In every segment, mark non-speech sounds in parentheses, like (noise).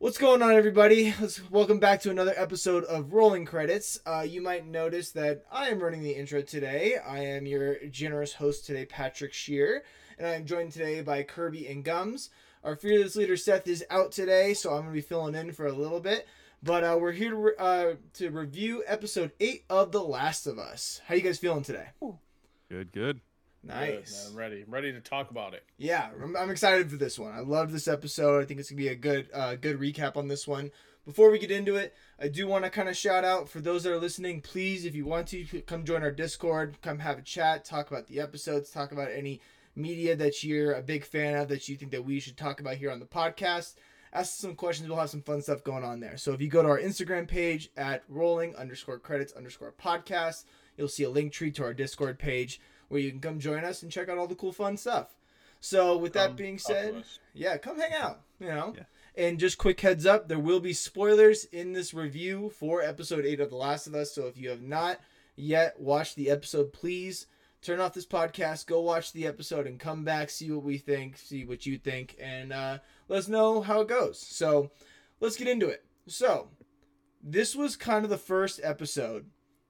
What's going on, everybody? Let's welcome back to another episode of Rolling Credits. Uh, you might notice that I am running the intro today. I am your generous host today, Patrick Shear, and I am joined today by Kirby and Gums. Our fearless leader Seth is out today, so I'm going to be filling in for a little bit. But uh, we're here to, re- uh, to review episode eight of The Last of Us. How you guys feeling today? Good, good. Nice. Good. I'm ready. I'm ready to talk about it. Yeah, I'm, I'm excited for this one. I love this episode. I think it's gonna be a good, uh, good recap on this one. Before we get into it, I do want to kind of shout out for those that are listening. Please, if you want to, come join our Discord. Come have a chat. Talk about the episodes. Talk about any media that you're a big fan of that you think that we should talk about here on the podcast. Ask some questions. We'll have some fun stuff going on there. So if you go to our Instagram page at rolling underscore credits underscore podcast, you'll see a link tree to our Discord page where you can come join us and check out all the cool fun stuff. So with that Come being said, yeah, come hang out, you know. Yeah. And just quick heads up, there will be spoilers in this review for episode 8 of The Last of Us. So if you have not yet watched the episode, please turn off this podcast, go watch the episode and come back, see what we think, see what you think and uh, let us know how it goes. So, let's get into it. So, this was kind of the first episode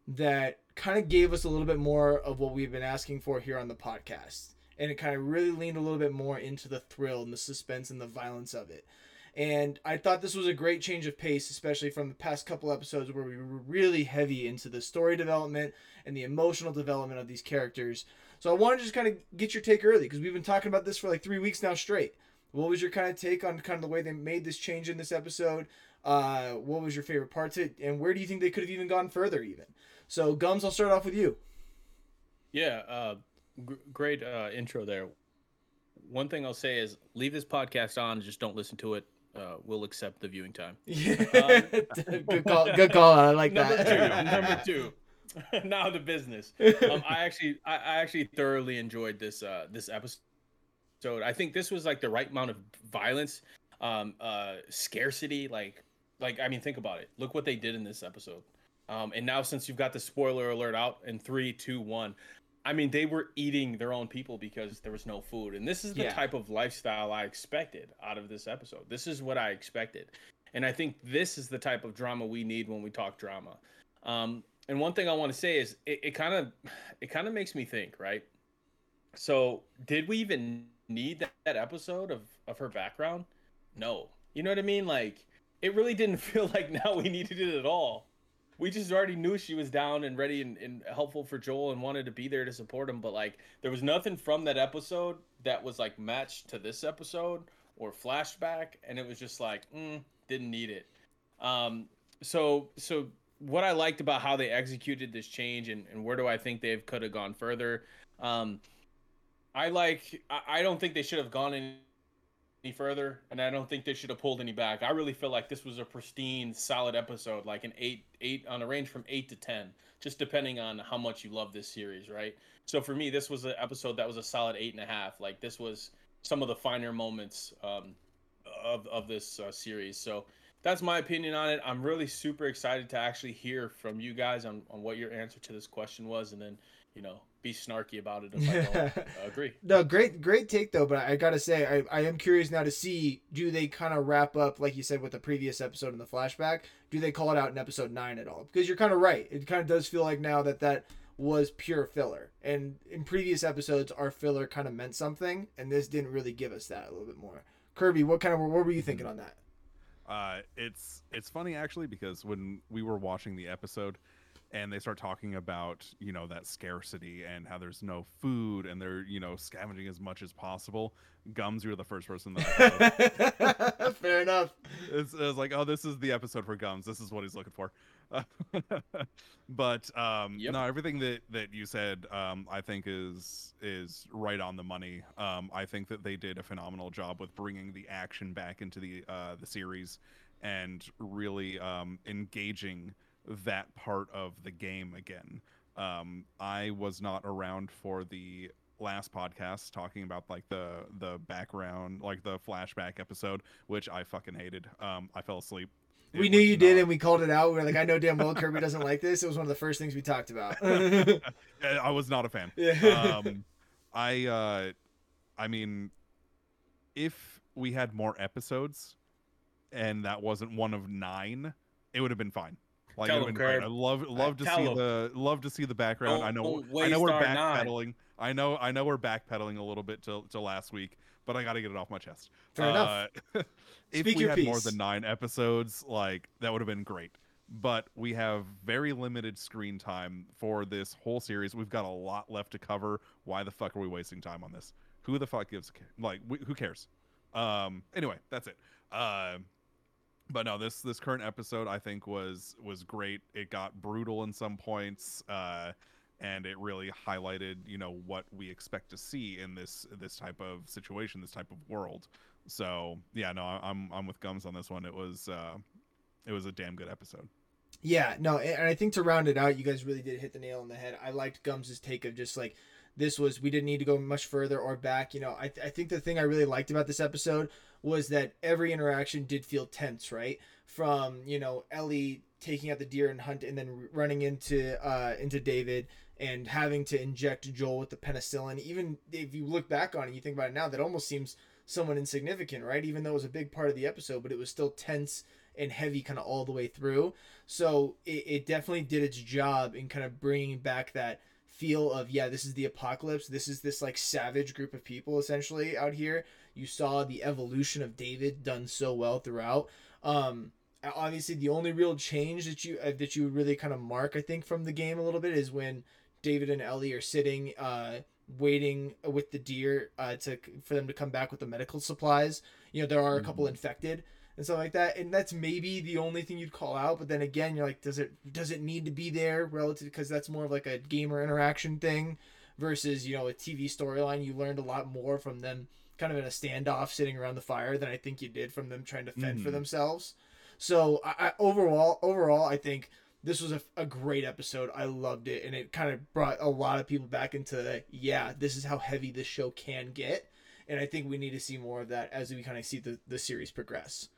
that kind of gave us a little bit more of what we've been asking for here on the podcast. And it kind of really leaned a little bit more into the thrill and the suspense and the violence of it. And I thought this was a great change of pace, especially from the past couple episodes where we were really heavy into the story development and the emotional development of these characters. So I wanted to just kind of get your take early because we've been talking about this for like three weeks now straight. What was your kind of take on kind of the way they made this change in this episode? Uh, what was your favorite parts it? And where do you think they could have even gone further, even? So, Gums, I'll start off with you. Yeah. Uh, gr- great uh, intro there. One thing I'll say is leave this podcast on. Just don't listen to it. Uh, we'll accept the viewing time. Yeah. (laughs) good call. Good call. I like number that. two. number two. (laughs) now the business. Um, I actually, I, I actually thoroughly enjoyed this uh, this episode. I think this was like the right amount of violence, um, uh, scarcity. Like, like I mean, think about it. Look what they did in this episode. Um, and now since you've got the spoiler alert out in three, two, one, I mean, they were eating their own people because there was no food. And this is the Yeah. type of lifestyle I expected out of this episode. This is what I expected. And I think this is the type of drama we need when we talk drama. Um, and one thing I want to say is it kind of it kind of (sighs) makes me think, right? So did we even need that, that episode of, of her background? No. You know what I mean? Like it really didn't (laughs) feel like now we needed it at all we just already knew she was down and ready and, and helpful for Joel and wanted to be there to support him. But like, there was nothing from that episode that was like matched to this episode or flashback, and it was just like, mm, didn't need it. Um, so so what I liked about how they executed this change and, and where do I think they could have gone further? Um, I like. I, I don't think they should have gone any any further, and I don't think they should have pulled any back. I really feel like this was a pristine, solid episode, like an eight, eight on a range from eight to ten, just depending on how much you love this series, right? So for me, this was an episode that was a solid eight and a half. Like this was some of the finer moments um, of of this uh, series. So that's my opinion on it. I'm really super excited to actually hear from you guys on, on what your answer to this question was, and then you know be snarky about it if I don't uh, (laughs) agree. No, great, great take though. But I gotta say, I, I am curious now to see do they kind of wrap up like you said with the previous episode in the flashback? Do they call it out in episode nine at all? Because you're kind of right. It kind of does feel like now that that was pure filler, and in previous episodes, our filler kind of meant something, and this didn't really give us that a little bit more. Kirby, what kind of what were you thinking on that? Uh, it's it's funny actually because when we were watching the episode, and they start talking about you know that scarcity and how there's no food and they're you know scavenging as much as possible. Gums, you were the first person that I thought. (laughs) Fair enough. it's, it was like, oh, this is the episode for Gums. This is what he's looking for. (laughs) but um, Yep. no, everything that that you said, um, I think is is right on the money. Um, I think that they did a phenomenal job with bringing the action back into the uh, the series and really um, engaging that part of the game again. Um, I was not around for the last podcast talking about like the the background like the flashback episode which i fucking hated um i fell asleep It we knew you did, and we called it out. We were like, I know damn well Kirby doesn't like this. It was one of the first things we talked about. (laughs) i was not a fan yeah. um i uh i mean if we had more episodes and that wasn't one of nine, it would have been fine. Like Tell it would him, have been great. I love love to tell see him. the love to see the background. I know Don't I know we're waste our nine. backpedaling. I know I know we're backpedaling a little bit to, till last week, but I got to get it off my chest. Fair enough. Uh, (laughs) if Speak we your had more than nine episodes, like that would have been great. But we have very limited screen time for this whole series. We've got a lot left to cover. Why the fuck are we wasting time on this? Who the fuck gives a like? wh- Who cares? Um. Anyway, that's it. Um. But no, this this current episode I think was was great. It got brutal in some points. Uh, and it really highlighted you know what we expect to see in this this type of situation this type of world so yeah no i'm i'm with gums on this one it was uh it was a damn good episode Yeah, no, and I think to round it out, you guys really did hit the nail on the head. I liked Gums' take of just like this was we didn't need to go much further or back. You know, I, I think the thing I really liked about this episode was that every interaction did feel tense, right? From you know Ellie taking out the deer and hunt, and then running into uh into David and having to inject Joel with the penicillin. Even if you look back on it, you think about it now, that almost seems somewhat insignificant, right? Even though it was a big part of the episode, but it was still tense and heavy kind of all the way through. So it, it definitely did its job in kind of bringing back that feel of yeah, this is the apocalypse. This is this like savage group of people essentially out here. You saw the evolution of David done so well throughout. Um, obviously, the only real change that you uh, that you really kind of mark, I think, from the game a little bit is when David and Ellie are sitting, uh, waiting with the deer uh, to for them to come back with the medical supplies. You know, there are a couple Mhm. infected and stuff like that, and that's maybe the only thing you'd call out. But then again, you're like, does it does it need to be there relative? Because that's more of like a gamer interaction thing versus you know a TV storyline. You learned a lot more from them kind of in a standoff sitting around the fire than I think you did from them trying to fend for Mhm. themselves. So I, I overall overall I think this was a, a great episode. I loved it, and it kind of brought a lot of people back into the, yeah, this is how heavy this show can get, and I think we need to see more of that as we kind of see the the series progress.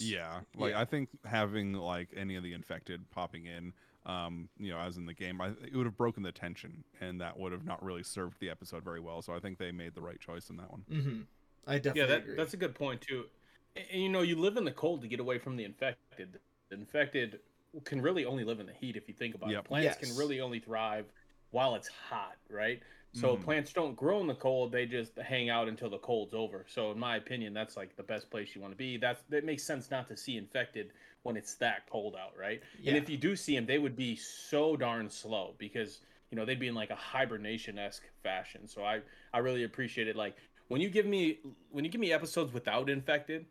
Yeah like Yeah. i think having like any of the infected popping in um you know as in the game I, it would have broken the tension and that would have not really served the episode very well so i think they made the right choice in that one Mm-hmm. I definitely yeah, that, agree. that's a good point too. And, and, you know, you live in the cold to get away from the infected. The infected can really only live in the heat if you think about Yep. it. Plants Yes. can really only thrive while it's hot, right? So Mhm. plants don't grow in the cold; they just hang out until the cold's over. So, in my opinion, that's like the best place you want to be. That's that makes sense not to see infected when it's that cold out, right? Yeah. And if you do see them, they would be so darn slow because you know they'd be in like a hibernation esque fashion. So I I really appreciate it. Like when you give me when you give me episodes without infected,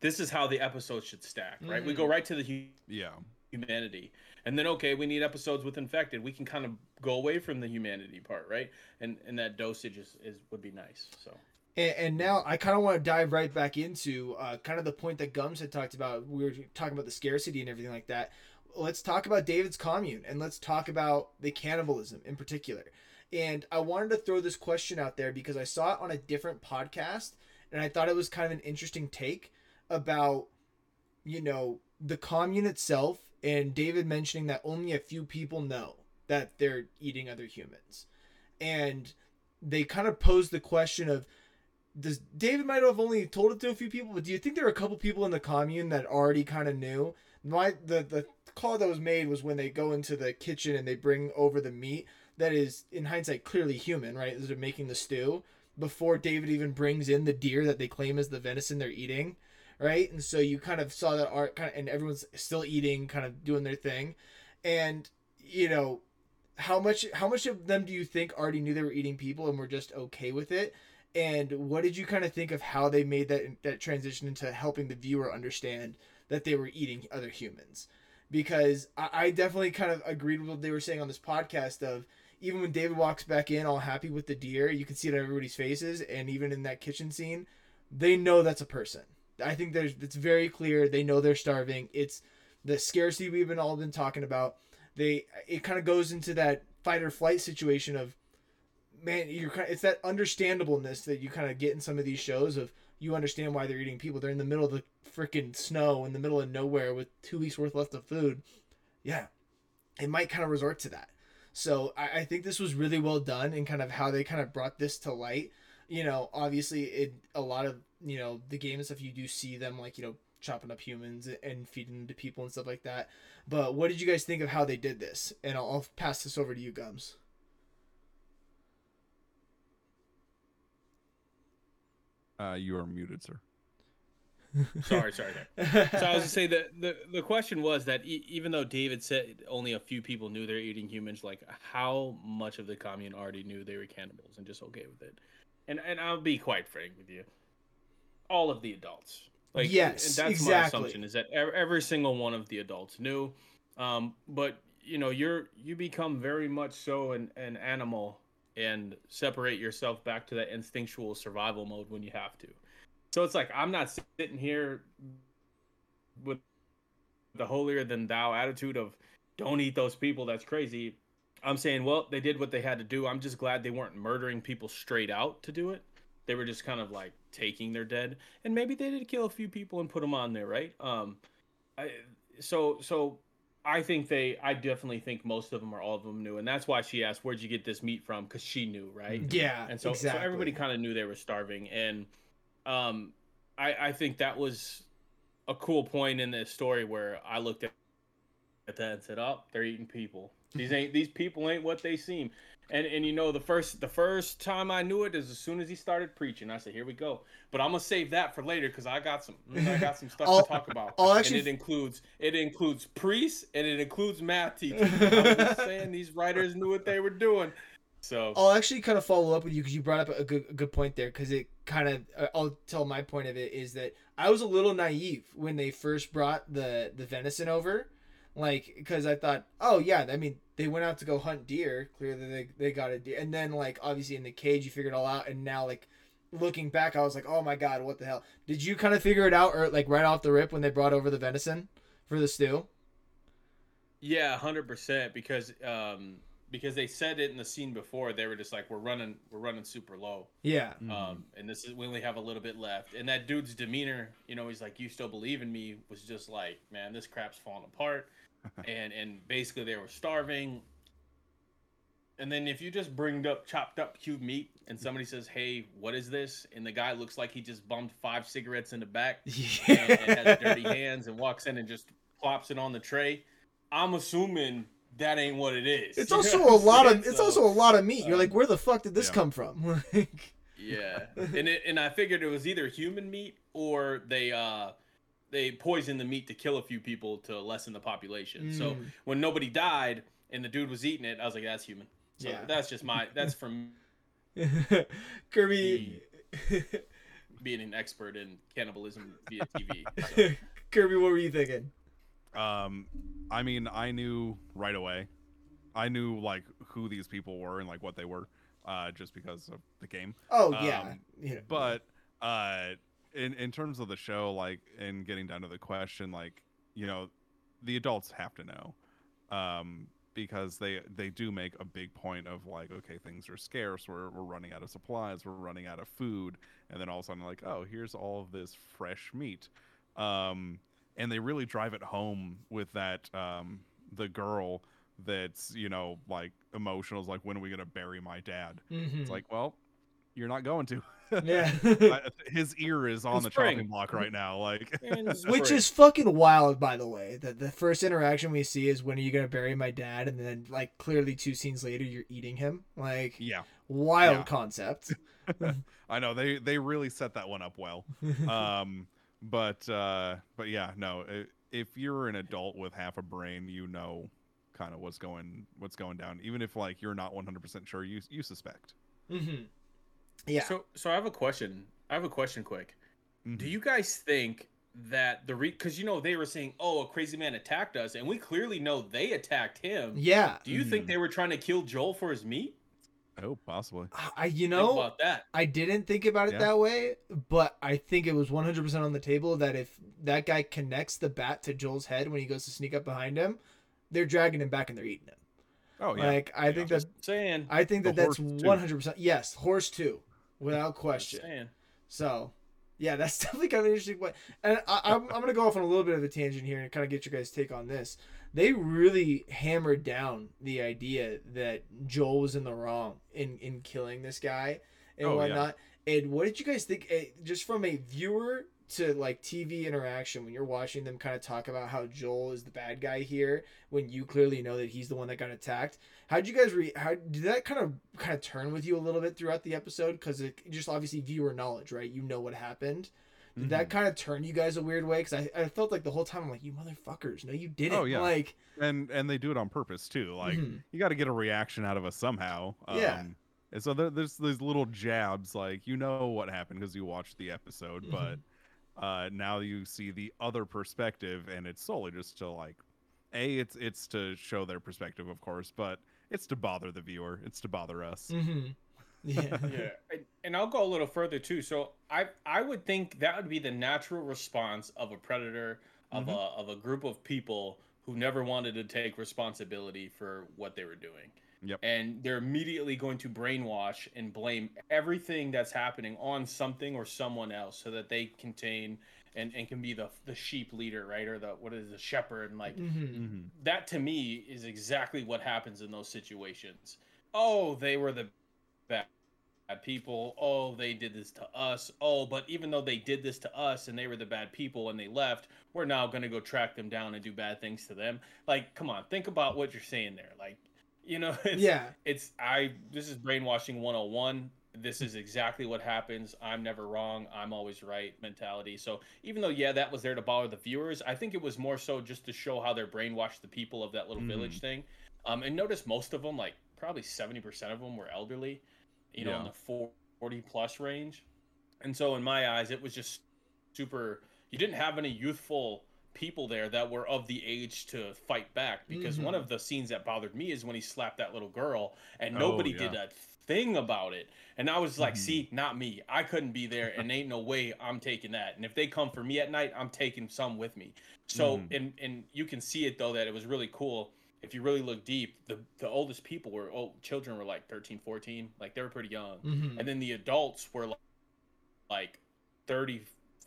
this is how the episodes should stack, right? We go right to the yeah humanity, and then okay, we need episodes with infected. We can kind of go away from the humanity part, right? And and that dosage is, is would be nice. So And, and now I kind of want to dive right back into uh, kind of the point that Gums had talked about. We were talking about the scarcity and everything like that. Let's talk about David's commune and let's talk about the cannibalism in particular. And I wanted to throw this question out there because I saw it on a different podcast and I thought it was kind of an interesting take about, you know, the commune itself and David mentioning that only a few people know that they're eating other humans. And they kind of posed the question of does David might have only told it to a few people, but do you think there are a couple people in the commune that already kind of knew? My the the call that was made was when they go into the kitchen and they bring over the meat that is in hindsight clearly human, right? They're making the stew before David even brings in the deer that they claim is the venison they're eating, right? And so you kind of saw that art kind of, and everyone's still eating, kind of doing their thing, and you know how much how much of them do you think already knew they were eating people and were just okay with it? And what did you kind of think of how they made that that transition into helping the viewer understand that they were eating other humans? Because I, I definitely kind of agreed with what they were saying on this podcast of even when David walks back in all happy with the deer, you can see it on everybody's faces, and even in that kitchen scene, they know that's a person. I think there's it's very clear they know they're starving. It's the scarcity we've been all been talking about. They it kind of goes into that fight or flight situation of man, you're kind it's that understandableness that you kind of get in some of these shows of you understand why they're eating people. They're in the middle of the freaking snow, in the middle of nowhere with two weeks worth left of food. Yeah, it might kind of resort to that. So I, I think this was really well done and kind of how they kind of brought this to light. You know, obviously, it a lot of you know the game and stuff you do see them like you know chopping up humans and feeding them to people and stuff like that. But what did you guys think of how they did this? And I'll, I'll pass this over to you, Gums. Uh, you are muted, sir. (laughs) sorry, sorry. So I was to say that the the question was that e- even though David said only a few people knew they're eating humans, like how much of the commune already knew they were cannibals and just okay with it? And and I'll be quite frank with you, all of the adults. Like Yes, and that's exactly. my assumption is that every single one of the adults knew. Um, but you know, you're you become very much so an, an animal and separate yourself back to that instinctual survival mode when you have to. So it's like I'm not sitting here with the holier than thou attitude of don't eat those people. That's crazy. I'm saying, well, they did what they had to do. I'm just glad they weren't murdering people straight out to do it. They were just kind of like taking their dead, and maybe they did kill a few people and put them on there, right? Um, I, so so I think they, I definitely think most of them or all of them knew, and that's why she asked, "Where'd you get this meat from?" Because she knew, right? Yeah, and so, exactly. so everybody kind of knew they were starving and um i i think that was a cool point in this story where i looked at at that and said oh they're eating people these ain't these people ain't what they seem and and you know the first the first time i knew it is as soon as he started preaching. I said here we go. But i'm gonna save that for later because i got some i got some stuff to talk about. I'll actually- and it includes it includes priests and it includes math teachers. (laughs) I'm just saying these writers knew what they were doing. So I'll actually kind of follow up with you because you brought up a good a good point there. Because it kind of uh, I'll tell my point of it is that I was a little naive when they first brought the the venison over, like because I thought, oh yeah, I mean they went out to go hunt deer. Clearly they they got a deer, and then like obviously in the cage you figured it all out, and now like looking back, I was like, oh my god, what the hell? Did you kind of figure it out or like right off the rip when they brought over the venison for the stew? Yeah, hundred percent. Because um, because they said it in the scene before, they were just like, "We're running, we're running super low." Yeah. Um, and this is we only have a little bit left. And that dude's demeanor, you know, he's like, "You still believe in me?" Was just like, "Man, this crap's falling apart." And and basically they were starving. And then if you just bring up chopped up cube meat and somebody says, "Hey, what is this?" and the guy looks like he just bummed five cigarettes in the back (laughs) and, and has dirty hands and walks in and just plops it on the tray, I'm assuming that ain't what it is. It's also a lot of it's So, also a lot of meat. You're um, like, where the fuck did this yeah. come from? (laughs) Like, yeah, and it, and I figured it was either human meat or they uh they poisoned the meat to kill a few people to lessen the population. So Mm. when nobody died and the dude was eating it, I was like, that's human. So Yeah. that's just my that's from (laughs) Kirby. (laughs) being an expert in cannibalism via TV. So. (laughs) Kirby, what were you thinking? Um, I mean, I knew right away. I knew like who these people were and like what they were, uh, just because of the game. Oh yeah, Um, yeah. But uh, in in terms of the show, like, and getting down to the question, like, you know, the adults have to know, um, because they they do make a big point of like, okay, things are scarce. We're we're running out of supplies. We're running out of food, and then all of a sudden, like, oh, here's all of this fresh meat. Um, and they really drive it home with that um the girl that's you know like emotional is like when are we gonna bury my dad Mhm. it's like well you're not going to yeah. (laughs) His ear is on In the spring. chopping block right now like (laughs) (laughs) Which is fucking wild, by the way. That the first interaction we see is when are you gonna bury my dad, and then like clearly two scenes later you're eating him. Like yeah wild Yeah. concept. i know they they really set that one up well um but uh but yeah no if you're an adult with half a brain you know kind of what's going what's going down even if like you're not 100% sure you you suspect hmm Yeah. So so I have a question. I have a question quick. Do Mhm. you guys think that the re because you know they were saying, oh, a crazy man attacked us, and we clearly know they attacked him. yeah. Do you think Mhm. they were trying to kill Joel for his meat? oh possibly I you Think know about that. I didn't think about it Yeah. that way, but I think it was 100% on the table that if that guy connects the bat to Joel's head when he goes to sneak up behind him, they're dragging him back and they're eating him. oh yeah Like I Yeah. think that's saying. I think that that's 100% yes, horse too, without (laughs) question. So, yeah, that's (laughs) definitely kind of an interesting point. And I, I'm, I'm going to go off on a little bit of a tangent here and kind of get your guys' take on this. They really hammered down the idea that Joel was in the wrong in, in killing this guy and Oh, yeah. whatnot. And what did you guys think, eh, just from a viewer to like TV interaction when you're watching them kind of talk about how Joel is the bad guy here when you clearly know that he's the one that got attacked. How did you guys re? How did that kind of kind of turn with you a little bit throughout the episode? Because it just obviously viewer knowledge, right? You know what happened. Did that Mm-hmm. kind of turn you guys a weird way? Because I, I felt like the whole time I'm like, you motherfuckers, no, you didn't. Oh, yeah. Like, and and they do it on purpose too. Like Mhm. you got to get a reaction out of us somehow. Yeah. Um, and so there, there's these little jabs, like you know what happened because you watched the episode, but uh, now you see the other perspective, and it's solely just to like, a it's it's to show their perspective, of course, but it's to bother the viewer. It's to bother us. Mm-hmm. (laughs) yeah, yeah, and, and I'll go a little further too. So I I would think that would be the natural response of a predator of Mhm. a of a group of people who never wanted to take responsibility for what they were doing. Yep. And they're immediately going to brainwash and blame everything that's happening on something or someone else so that they contain and, and can be the the sheep leader, right? Or the what is the shepherd and like Mhm. hmm that to me is exactly what happens in those situations. Oh, they were the bad people. Oh, they did this to us. Oh, but even though they did this to us and they were the bad people and they left, we're now going to go track them down and do bad things to them. Like, come on, think about what you're saying there. Like, you know, (laughs) it's, yeah. it's I this is brainwashing 101. This is exactly what happens. I'm never wrong. I'm always right mentality. So even though yeah, that was there to bother the viewers, I think it was more so just to show how they're brainwashed the people of that little Mhm. village thing. Um, and notice most of them, like probably 70% of them, were elderly. You know, in the 40 plus range. And so in my eyes, it was just super. You didn't have any youthful people there that were of the age to fight back because one Mhm. of the scenes that bothered me is when he slapped that little girl and Oh, nobody did yeah. a thing about it and i was like Mhm. see not me i couldn't be there and (laughs) ain't no way i'm taking that and if they come for me at night i'm taking some with me so Mhm. and and you can see it though that it was really cool if you really look deep the the oldest people were oh children were like 13 14 like they were pretty young Mhm. and then the adults were like, like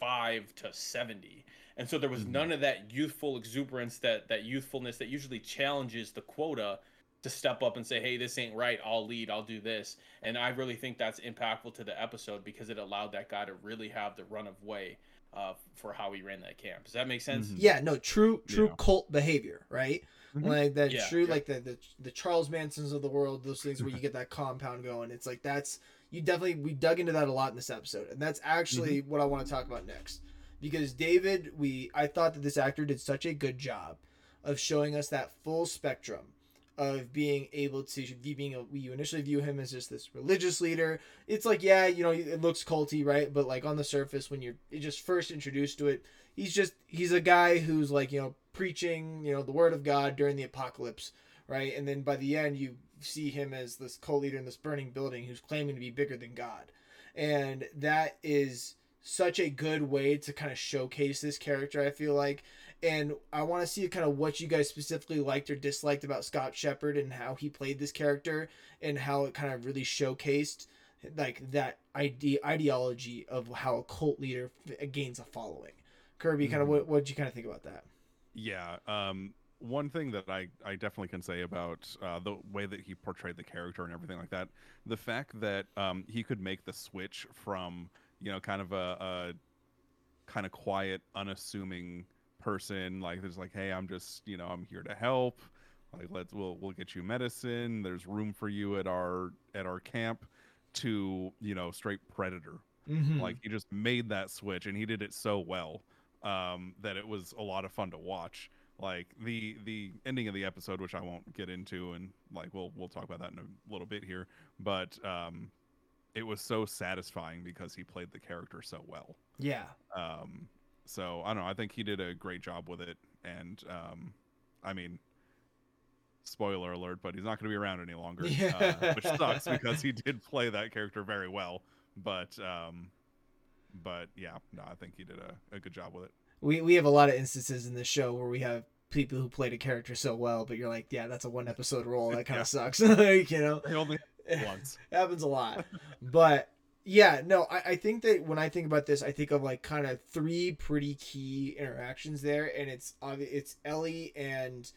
35 to 70 and so there was Mhm. none of that youthful exuberance that that youthfulness that usually challenges the quota to step up and say hey this ain't right i'll lead i'll do this and i really think that's impactful to the episode because it allowed that guy to really have the run of way uh, for how he ran that camp does that make sense Mhm. Yeah, no, true, true Yeah. cult behavior, right? Mhm. Like that Yeah, true, yeah. like the, the the Charles Mansons of the world, those things where you (laughs) get that compound going. It's like that's you definitely we dug into that a lot in this episode, and that's actually mm-hmm. what I want to talk about next. Because David, we I thought that this actor did such a good job of showing us that full spectrum of being able to view being a, we initially view him as just this religious leader. It's like yeah, you know, it looks culty, right? But like on the surface, when you're just first introduced to it, he's just he's a guy who's like you know preaching you know the word of God during the apocalypse, right? And then by the end, you see him as this co-leader in this burning building who's claiming to be bigger than God, and that is such a good way to kind of showcase this character. I feel like. And I want to see kind of what you guys specifically liked or disliked about Scott Shepherd and how he played this character and how it kind of really showcased like that ide- ideology of how a cult leader f- gains a following. Kirby, kind of Mhm. what what did you kind of think about that? Yeah. Um, one thing that I, I definitely can say about uh, the way that he portrayed the character and everything like that, the fact that um, he could make the switch from you know kind of a, a kind of quiet, unassuming person, like there's like, hey, I'm just you know I'm here to help. Like let's we'll we'll get you medicine. There's room for you at our at our camp. To you know straight predator Mm-hmm. like he just made that switch and he did it so well um, that it was a lot of fun to watch like the the ending of the episode which i won't get into and like we'll we'll talk about that in a little bit here but um it was so satisfying because he played the character so well. Yeah, um so i don't know i think he did a great job with it and um i mean spoiler alert but he's not going to be around any longer Yeah. uh, which sucks (laughs) because he did play that character very well but um but yeah no i think he did a, a good job with it we we have a lot of instances in this show where we have people who played a character so well, but you're like, yeah, that's a one episode role. That kind Yeah. of sucks. (laughs) like, you know, i only once (laughs) happens a lot. But yeah, no, I, I think that when I think about this, I think of like kind of three pretty key interactions there, and it's it's Ellie and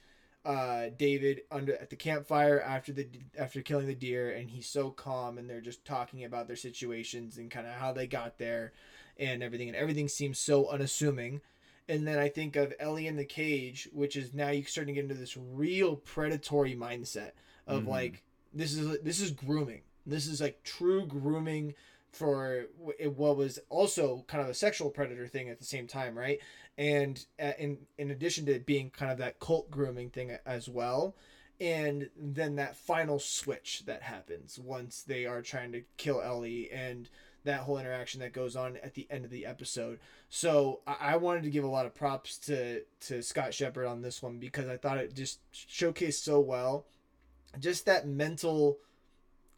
uh David under at the campfire after the after killing the deer, and he's so calm, and they're just talking about their situations and kind of how they got there, and everything, and everything seems so unassuming. And then I think of Ellie in the cage, which is now you're starting to get into this real predatory mindset of Mhm. like this is this is grooming. This is like true grooming for what was also kind of a sexual predator thing at the same time, right? And uh, in in addition to it being kind of that cult grooming thing as well, and then that final switch that happens once they are trying to kill Ellie and that whole interaction that goes on at the end of the episode. So I, I wanted to give a lot of props to to Scott Shepherd on this one because I thought it just showcased so well just that mental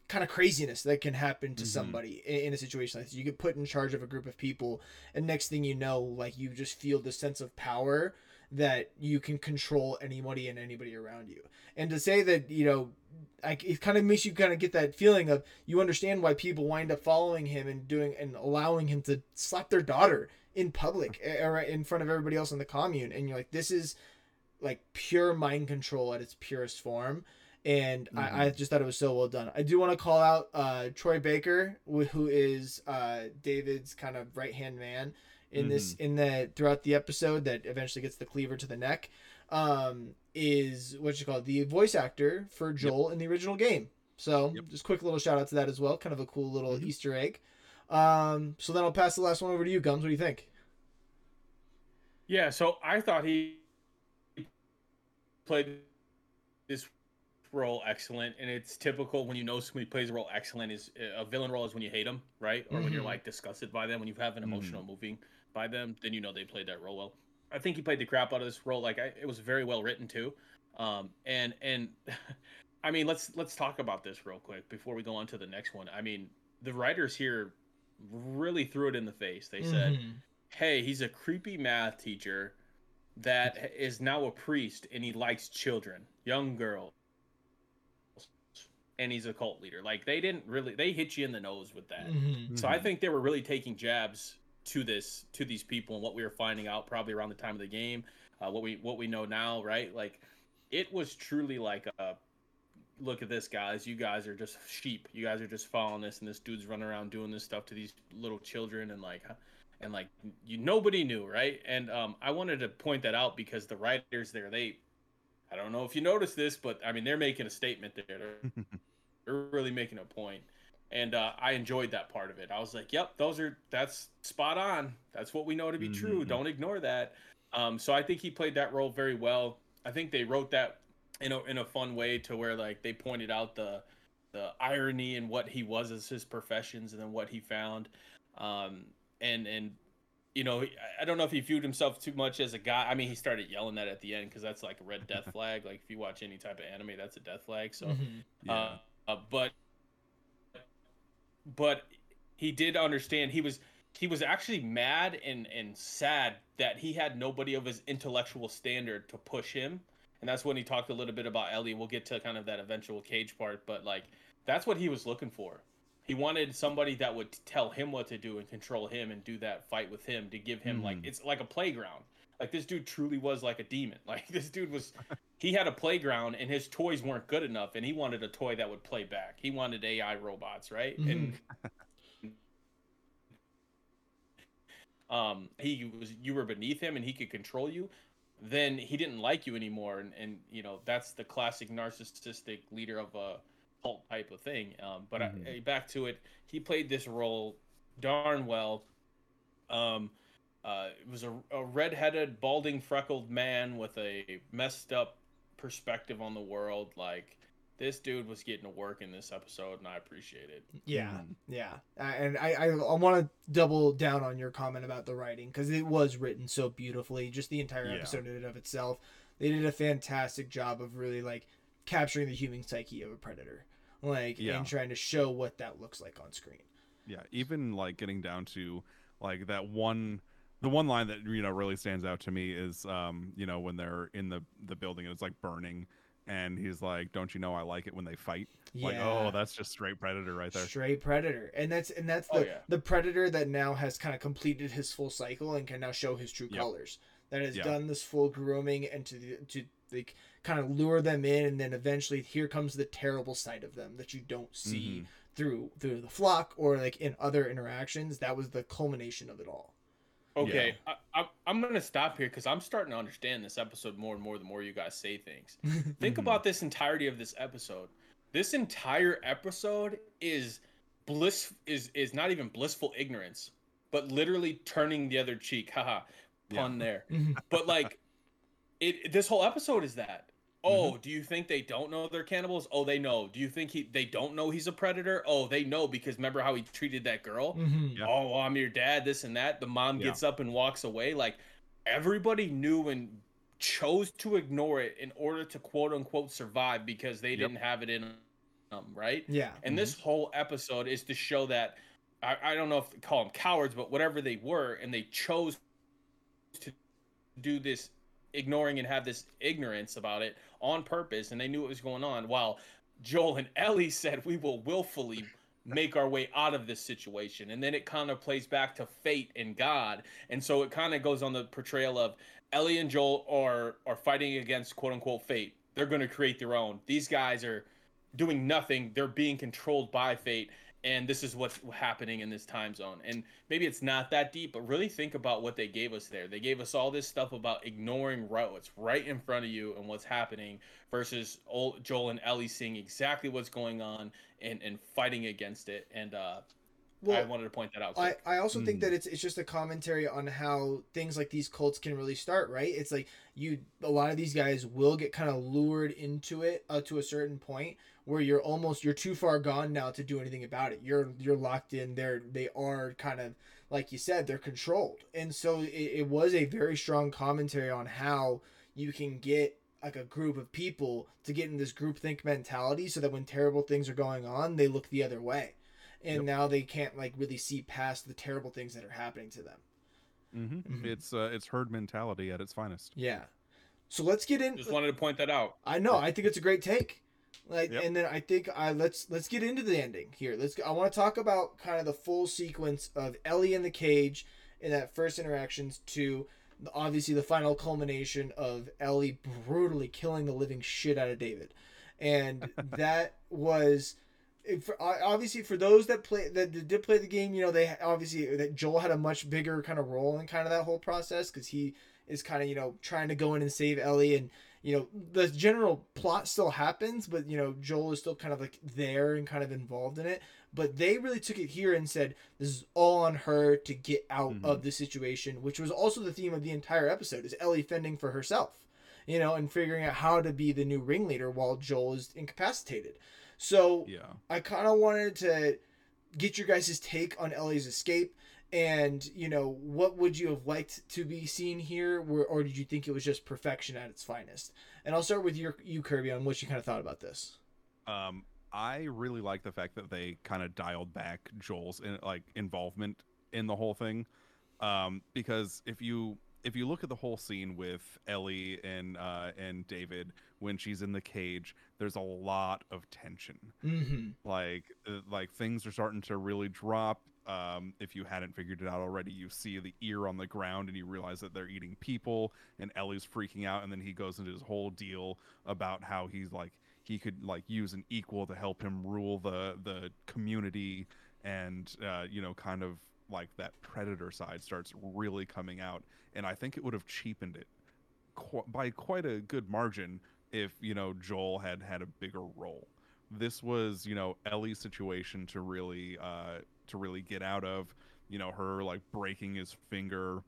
kind of craziness that can happen to Mhm. somebody in, in a situation like this. You get put in charge of a group of people, and next thing you know, like you just feel the sense of power that you can control anybody and anybody around you. And to say that, you know, like it kind of makes you kind of get that feeling of you understand why people wind up following him and doing and allowing him to slap their daughter in public or in front of everybody else in the commune and you're like this is like pure mind control at its purest form and I, I just thought it was so well done. I do want to call out uh, Troy Baker, who is uh, David's kind of right hand man in this in the throughout the episode that eventually gets the cleaver to the neck. Um, is what you call it, the voice actor for Joel in the original game. So Yep. just quick little shout out to that as well. Kind of a cool little Mhm. Easter egg. Um, so then I'll pass the last one over to you, Gums. What do you think? Yeah, so I thought he played this role excellent, and it's typical when you know somebody plays a role excellent. Is a villain role is when you hate them, right? Or when you're Mhm. like disgusted by them, when you have an emotional moving by them, then you know they played that role well. I think he played the crap out of this role. Like I, it was very well written too, um, and and (laughs) I mean let's let's talk about this real quick before we go on to the next one. I mean the writers here really threw it in the face. They said Mhm. hey, he's a creepy math teacher that is now a priest and he likes children, young girls. And he's a cult leader. Like they didn't really they hit you in the nose with that. Mhm. So I think they were really taking jabs to this to these people and what we were finding out probably around the time of the game, uh, what we what we know now, right? Like it was truly like a look at this guys, you guys are just sheep. You guys are just following this and this dude's running around doing this stuff to these little children and like and like you nobody knew, right? And um I wanted to point that out because the writers there they I don't know if you noticed this, but I mean they're making a statement there. They're, they're (laughs) really making a point and uh, I enjoyed that part of it. I was like, "Yep, those are that's spot on. That's what we know to be true. Mhm. Don't ignore that." Um, so I think he played that role very well. I think they wrote that in a in a fun way to where like they pointed out the the irony in what he was as his professions and then what he found, um, and and you know I- don't know if he viewed himself too much as a guy. I mean, he started yelling that at the end because that's like a red death (laughs) flag. Like if you watch any type of anime, that's a death flag. So. Mhm. Yeah. Uh, uh, but but he did understand he was he was actually mad and and sad that he had nobody of his intellectual standard to push him. And that's when he talked a little bit about Ellie. We'll get to kind of that eventual cage part but like that's what he was looking for. He wanted somebody that would tell him what to do and control him and do that fight with him to give him like Mhm. it's like a playground like this dude truly was like a demon. (laughs) Like this dude was he had a playground and his toys weren't good enough and he wanted a toy that would play back. He wanted ai robots right? And um he was you were beneath him and he could control you then he didn't like you anymore. And, and you know that's the classic narcissistic leader of a cult type of thing. Um but Mhm. I, back to it he played this role darn well. Um uh, it was a, a red-headed, balding, freckled man with a messed up perspective on the world. Like this dude was getting to work in this episode, and I appreciate it. Yeah, Mhm. yeah, uh, and I I, I want to double down on your comment about the writing because it was written so beautifully. Just the entire Yeah. episode in and of itself, they did a fantastic job of really like capturing the human psyche of a predator, like Yeah. and trying to show what that looks like on screen. Yeah, even like getting down to like that one the one line that you know really stands out to me is um you know when they're in the the building and it's like burning and he's like don't you know I like it when they fight like oh that's just straight predator right there straight predator and that's and that's Oh, the yeah. the predator that now has kind of completed his full cycle and can now show his true Yep. colors that has Yeah. done this full grooming and to the- to like kind of lure them in and then eventually here comes the terrible side of them that you don't see Mhm. through through the flock or like in other interactions that was the culmination of it all Okay, I, I, I'm gonna stop here because I'm starting to understand this episode more and more the more you guys say things. (laughs) Think Mhm. about this entirety of this episode. This entire episode is bliss is is not even blissful ignorance, but literally turning the other cheek. Haha, Yeah. pun there. Mhm. (laughs) But like, it this whole episode is that. Oh, do you think they don't know they're cannibals? Oh, they know. Do you think he they don't know he's a predator? Oh, they know because remember how he treated that girl? Mhm. Yeah. oh, well, I'm your dad, this and that. The mom Yeah. gets up and walks away. Like everybody knew and chose to ignore it in order to quote unquote survive because they Yep. didn't have it in them, right? yeah And this whole episode is to show that I, I don't know if to call them cowards, but whatever they were, and they chose to do this ignoring and have this ignorance about it on purpose, and they knew what was going on. While Joel and Ellie said, "We will willfully make our way out of this situation," and then it kind of plays back to fate and God, and so it kind of goes on the portrayal of Ellie and Joel are are fighting against quote unquote fate. They're going to create their own. These guys are doing nothing. They're being controlled by fate. And this is what's happening in this time zone. And maybe it's not that deep, but really think about what they gave us there. They gave us all this stuff about ignoring right, what's right in front of you and what's happening versus old Joel and Ellie seeing exactly what's going on and, and fighting against it. And uh, I wanted to point that out. I, quick. I also think Mhm. that it's it's just a commentary on how things like these cults can really start, right? It's like you a lot of these guys will get kind of lured into it uh, to a certain point where you're almost you're too far gone now to do anything about it. You're you're locked in. They're they are kind of like you said they're controlled, and so it, it was a very strong commentary on how you can get like a group of people to get in this groupthink mentality, so that when terrible things are going on, they look the other way and Yep. now they can't like really see past the terrible things that are happening to them. hmm Mhm. It's uh, it's herd mentality at its finest. Yeah. So let's get in. Just wanted to point that out. I know. I think it's a great take. Like, Yep. and then I think I let's let's get into the ending here. Let's. I want to talk about kind of the full sequence of Ellie in the cage in that first interactions to the- obviously the final culmination of Ellie brutally killing the living shit out of David, and (laughs) that was. For, obviously, for those that play that did play the game, you know they obviously uh, that Joel had a much bigger kind of role in kind of that whole process because he is kind of you know trying to go in and save Ellie and you know the general plot still happens but you know Joel is still kind of like there and kind of involved in it but they really took it here and said this is all on her to get out Mhm. of the situation which was also the theme of the entire episode is Ellie fending for herself you know and figuring out how to be the new ringleader while Joel is incapacitated so Yeah. I kind of wanted to get your guys' take on Ellie's escape and you know what would you have liked to be seen here? Or, or did you think it was just perfection at its finest? And i'll start with your you kirby on what you kind of thought about this. Um, I really like the fact that they kind of dialed back Joel's in, like involvement in the whole thing, um, because if you if you look at the whole scene with Ellie and uh, and David when she's in the cage, there's a lot of tension. mm-hmm. Like uh, like things are starting to really drop. Um, if you hadn't figured it out already, you see the ear on the ground and you realize that they're eating people, and Ellie's freaking out, and then he goes into his whole deal about how he's like he could like use an equal to help him rule the the community, and uh, you know, kind of like that predator side starts really coming out, and I think it would have cheapened it qu- by quite a good margin if you know Joel had had a bigger role. This was you know Ellie's situation to really uh to really get out of you know her like breaking his finger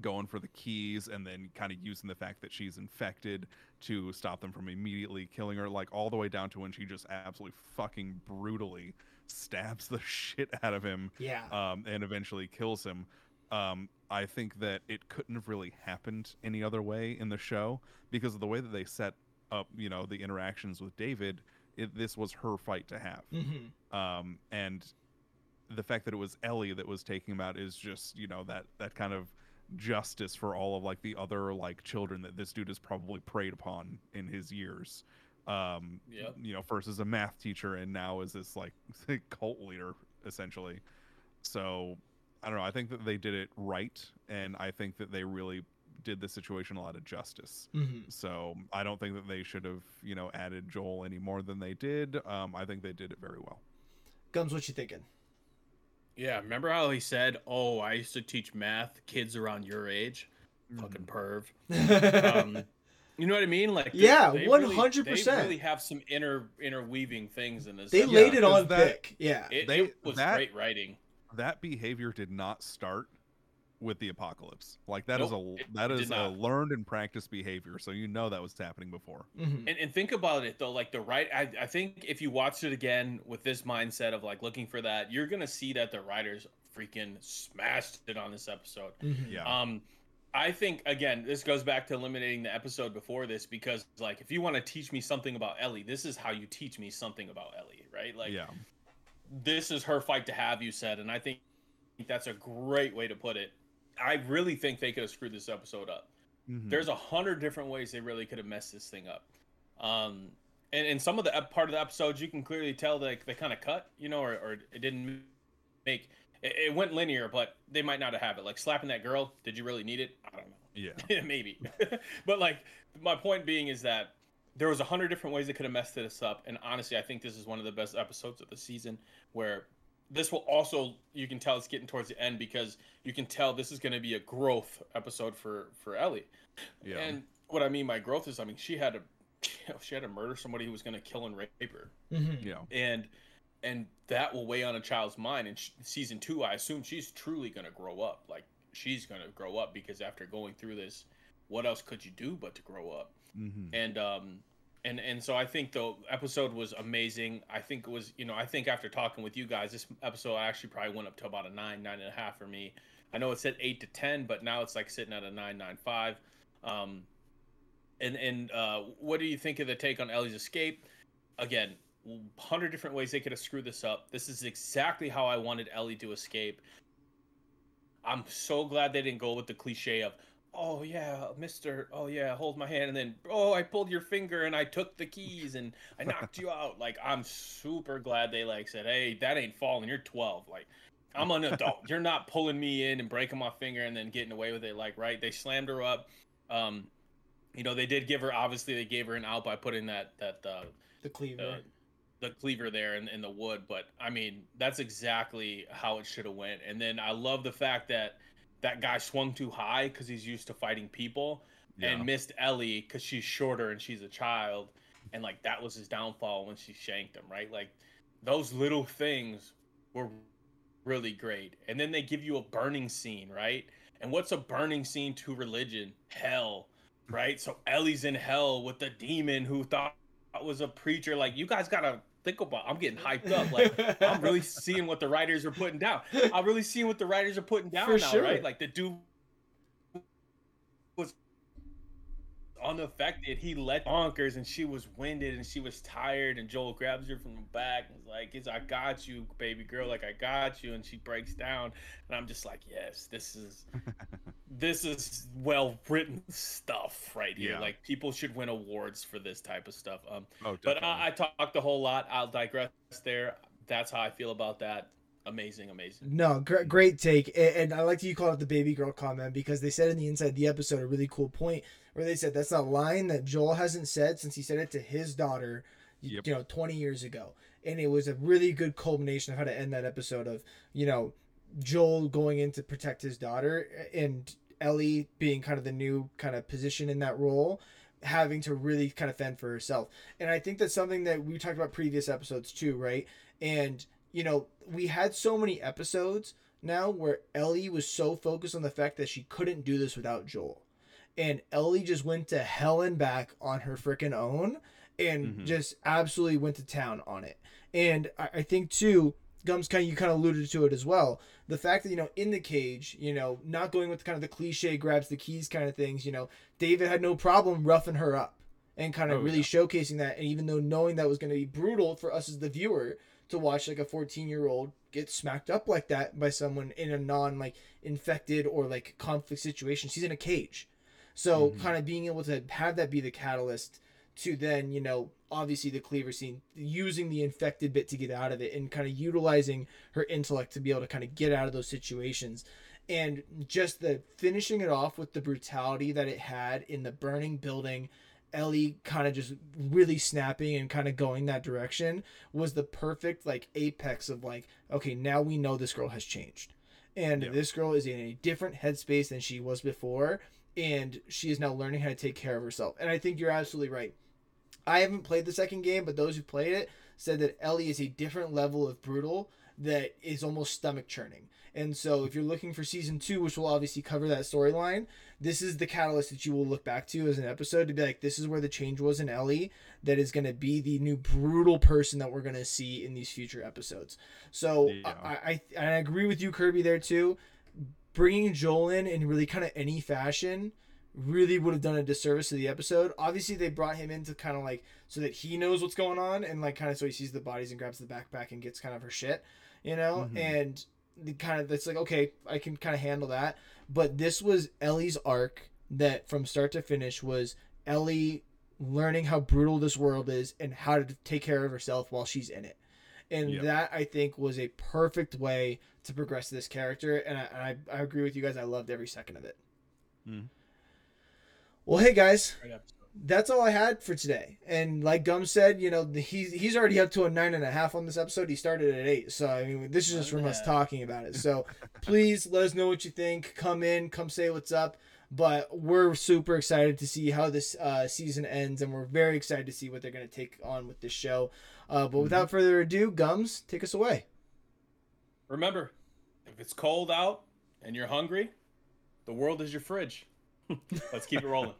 going for the keys and then kind of using the fact that she's infected to stop them from immediately killing her like all the way down to when she just absolutely fucking brutally stabs the (laughs) shit out of him yeah um, and eventually kills him. Um, I think that it couldn't have really happened any other way in the show because of the way that they set up, you know, the interactions with David. It, this was her fight to have, mm-hmm um, and the fact that it was Ellie that was taking him out is just, you know, that that kind of justice for all of like the other like children that this dude has probably preyed upon in his years. Um, Yep. you know, first as a math teacher and now as this like (laughs) cult leader essentially. So I don't know. I think that they did it right, and I think that they really did the situation a lot of justice. mm-hmm So I don't think that they should have, you know, added Joel any more than they did. Um, I think they did it very well. Gums, what you thinking? Yeah, remember how he said, "Oh, I used to teach math kids around your age." Fucking perv. Um, (laughs) you know what I mean? Like, they- Yeah, 100%. They really have some inner interweaving things in this. they episode. laid it 'cause on that- thick. Yeah. It, they- it was that- great writing. that behavior did not start with the apocalypse. Like that is Nope, a that is that a learned and practiced behavior. So you know that was happening before. Mhm. And, and think about it though, like the right. I, I think if you watch it again with this mindset of like looking for that, you're gonna see that the writers freaking smashed it on this episode. Mhm. Yeah. Um, I think again, this goes back to eliminating the episode before this because like if you want to teach me something about Ellie, this is how you teach me something about Ellie, right? Like yeah. this is her fight to have, you said, and I think that's a great way to put it. I really think they could have screwed this episode up. Mhm. There's a hundred different ways they really could have messed this thing up. Um, and in some of the part of the episodes, you can clearly tell that they kind of cut, you know, or, or it didn't make it, it went linear, but they might not have had it. Like slapping that girl, did you really need it? I don't know. yeah. (laughs) maybe (laughs) but like my point being is that there was a hundred different ways they could have messed this up and honestly i think this is one of the best episodes of the season where this will also you can tell it's getting towards the end because you can tell this is going to be a growth episode for for ellie Yeah. and what i mean by growth is i mean she had to (laughs) she had to murder somebody who was going to kill and rape her Mhm. yeah. and and that will weigh on a child's mind and sh- season two i assume she's truly going to grow up like she's going to grow up because after going through this what else could you do but to grow up hmm and um and and so i think the episode was amazing. I think it was you know i think after talking with you guys this episode actually probably went up to about a nine nine and a half for me. I know it said eight to ten but now it's like sitting at a nine nine five. Um and and uh what do you think of the take on ellie's escape? Again 100 different ways they could have screwed this up. This is exactly how i wanted ellie to escape. I'm so glad they didn't go with the cliche of oh yeah mister oh yeah hold my hand and then oh i pulled your finger and i took the keys and i knocked you out. Like i'm super glad they like said hey that ain't falling. You're 12 like i'm an adult. (laughs) You're not pulling me in and breaking my finger and then getting away with it. Like right they slammed her up. Um you know they did give her obviously they gave her an out by putting that that uh, The cleaver. uh, the cleaver there in, in the wood but i mean that's exactly how it should have went. And then i love the fact that that guy swung too high because he's used to fighting people Yeah. and missed ellie because she's shorter and she's a child. And like that was his downfall when she shanked him right? Like those little things were really great. And then they give you a burning scene right? And what's a burning scene to religion? Hell right? So ellie's in hell with the demon who thought was a preacher. Like you guys gotta think about i'm getting hyped up like (laughs) i'm really seeing what the writers are putting down. I'm really seeing what the writers are putting down For now sure. right like the dude was unaffected. He let bonkers and she was winded and she was tired and joel grabs her from the back and is like it's i got you baby girl like i got you and she breaks down. And i'm just like yes this is (laughs) this is well written stuff right here Yeah. like people should win awards for this type of stuff um oh, but. I, I talked a whole lot. I'll digress there. That's how I feel about that. Amazing, amazing. No, gr- great take, A- and I like that you called it the baby girl comment because they said in the inside of the episode a really cool point where they said that's a line that Joel hasn't said since he said it to his daughter, Yep. you know, twenty years ago, and it was a really good culmination of how to end that episode of you know Joel going in to protect his daughter and Ellie being kind of the new kind of position in that role having to really kind of fend for herself. And I think that's something that we talked about previous episodes too, right? And you know, we had so many episodes now where Ellie was so focused on the fact that she couldn't do this without Joel. And Ellie just went to hell and back on her freaking own and Mhm. just absolutely went to town on it. And I, I think too, Gums kind of you kind of alluded to it as well. The fact that you know in the cage, you know, not going with kind of the cliche grabs the keys kind of things. You know, David had no problem roughing her up and kind of Oh, really yeah. showcasing that. And even though knowing that was going to be brutal for us as the viewer to watch like a 14 year old get smacked up like that by someone in a non like infected or like conflict situation, she's in a cage. So Mhm. kind of being able to have that be the catalyst to then you know obviously the cleaver scene using the infected bit to get out of it and kind of utilizing her intellect to be able to kind of get out of those situations. And just the finishing it off with the brutality that it had in the burning building Ellie kind of just really snapping and kind of going that direction was the perfect like apex of like okay now we know this girl has changed. And Yeah. this girl is in a different headspace than she was before and she is now learning how to take care of herself. And I think you're absolutely right I haven't played the second game but those who played it said that Ellie is a different level of brutal that is almost stomach churning and so if you're looking for season two which will obviously cover that storyline this is the catalyst that you will look back to as an episode to be like, this is where the change was in Ellie that is going to be the new brutal person that we're going to see in these future episodes. So Yeah. I, I, I agree with you, Kirby, there too. Bringing Joel in in really kind of any fashion really would have done a disservice to the episode. Obviously, they brought him in to kind of like so that he knows what's going on and like kind of so he sees the bodies and grabs the backpack and gets kind of her shit, you know, Mhm. and the kind of that's like okay, I can kind of handle that but this was Ellie's arc that from start to finish was Ellie learning how brutal this world is and how to take care of herself while she's in it. And Yep. that I think was a perfect way to progress this character. And I, and I, I agree with you guys. I loved every second of it. Mm. Well, hey guys, that's all I had for today. And like Gum said, you know, he's he's already up to a nine and a half on this episode. He started at eight, so I mean, this is just from us talking about it. So (laughs) please let us know what you think. Come in, come say what's up. But we're super excited to see how this uh, season ends, and we're very excited to see what they're going to take on with this show. Uh, but without further ado, Gums, take us away. Remember, if it's cold out and you're hungry, the world is your fridge. Let's keep it rolling.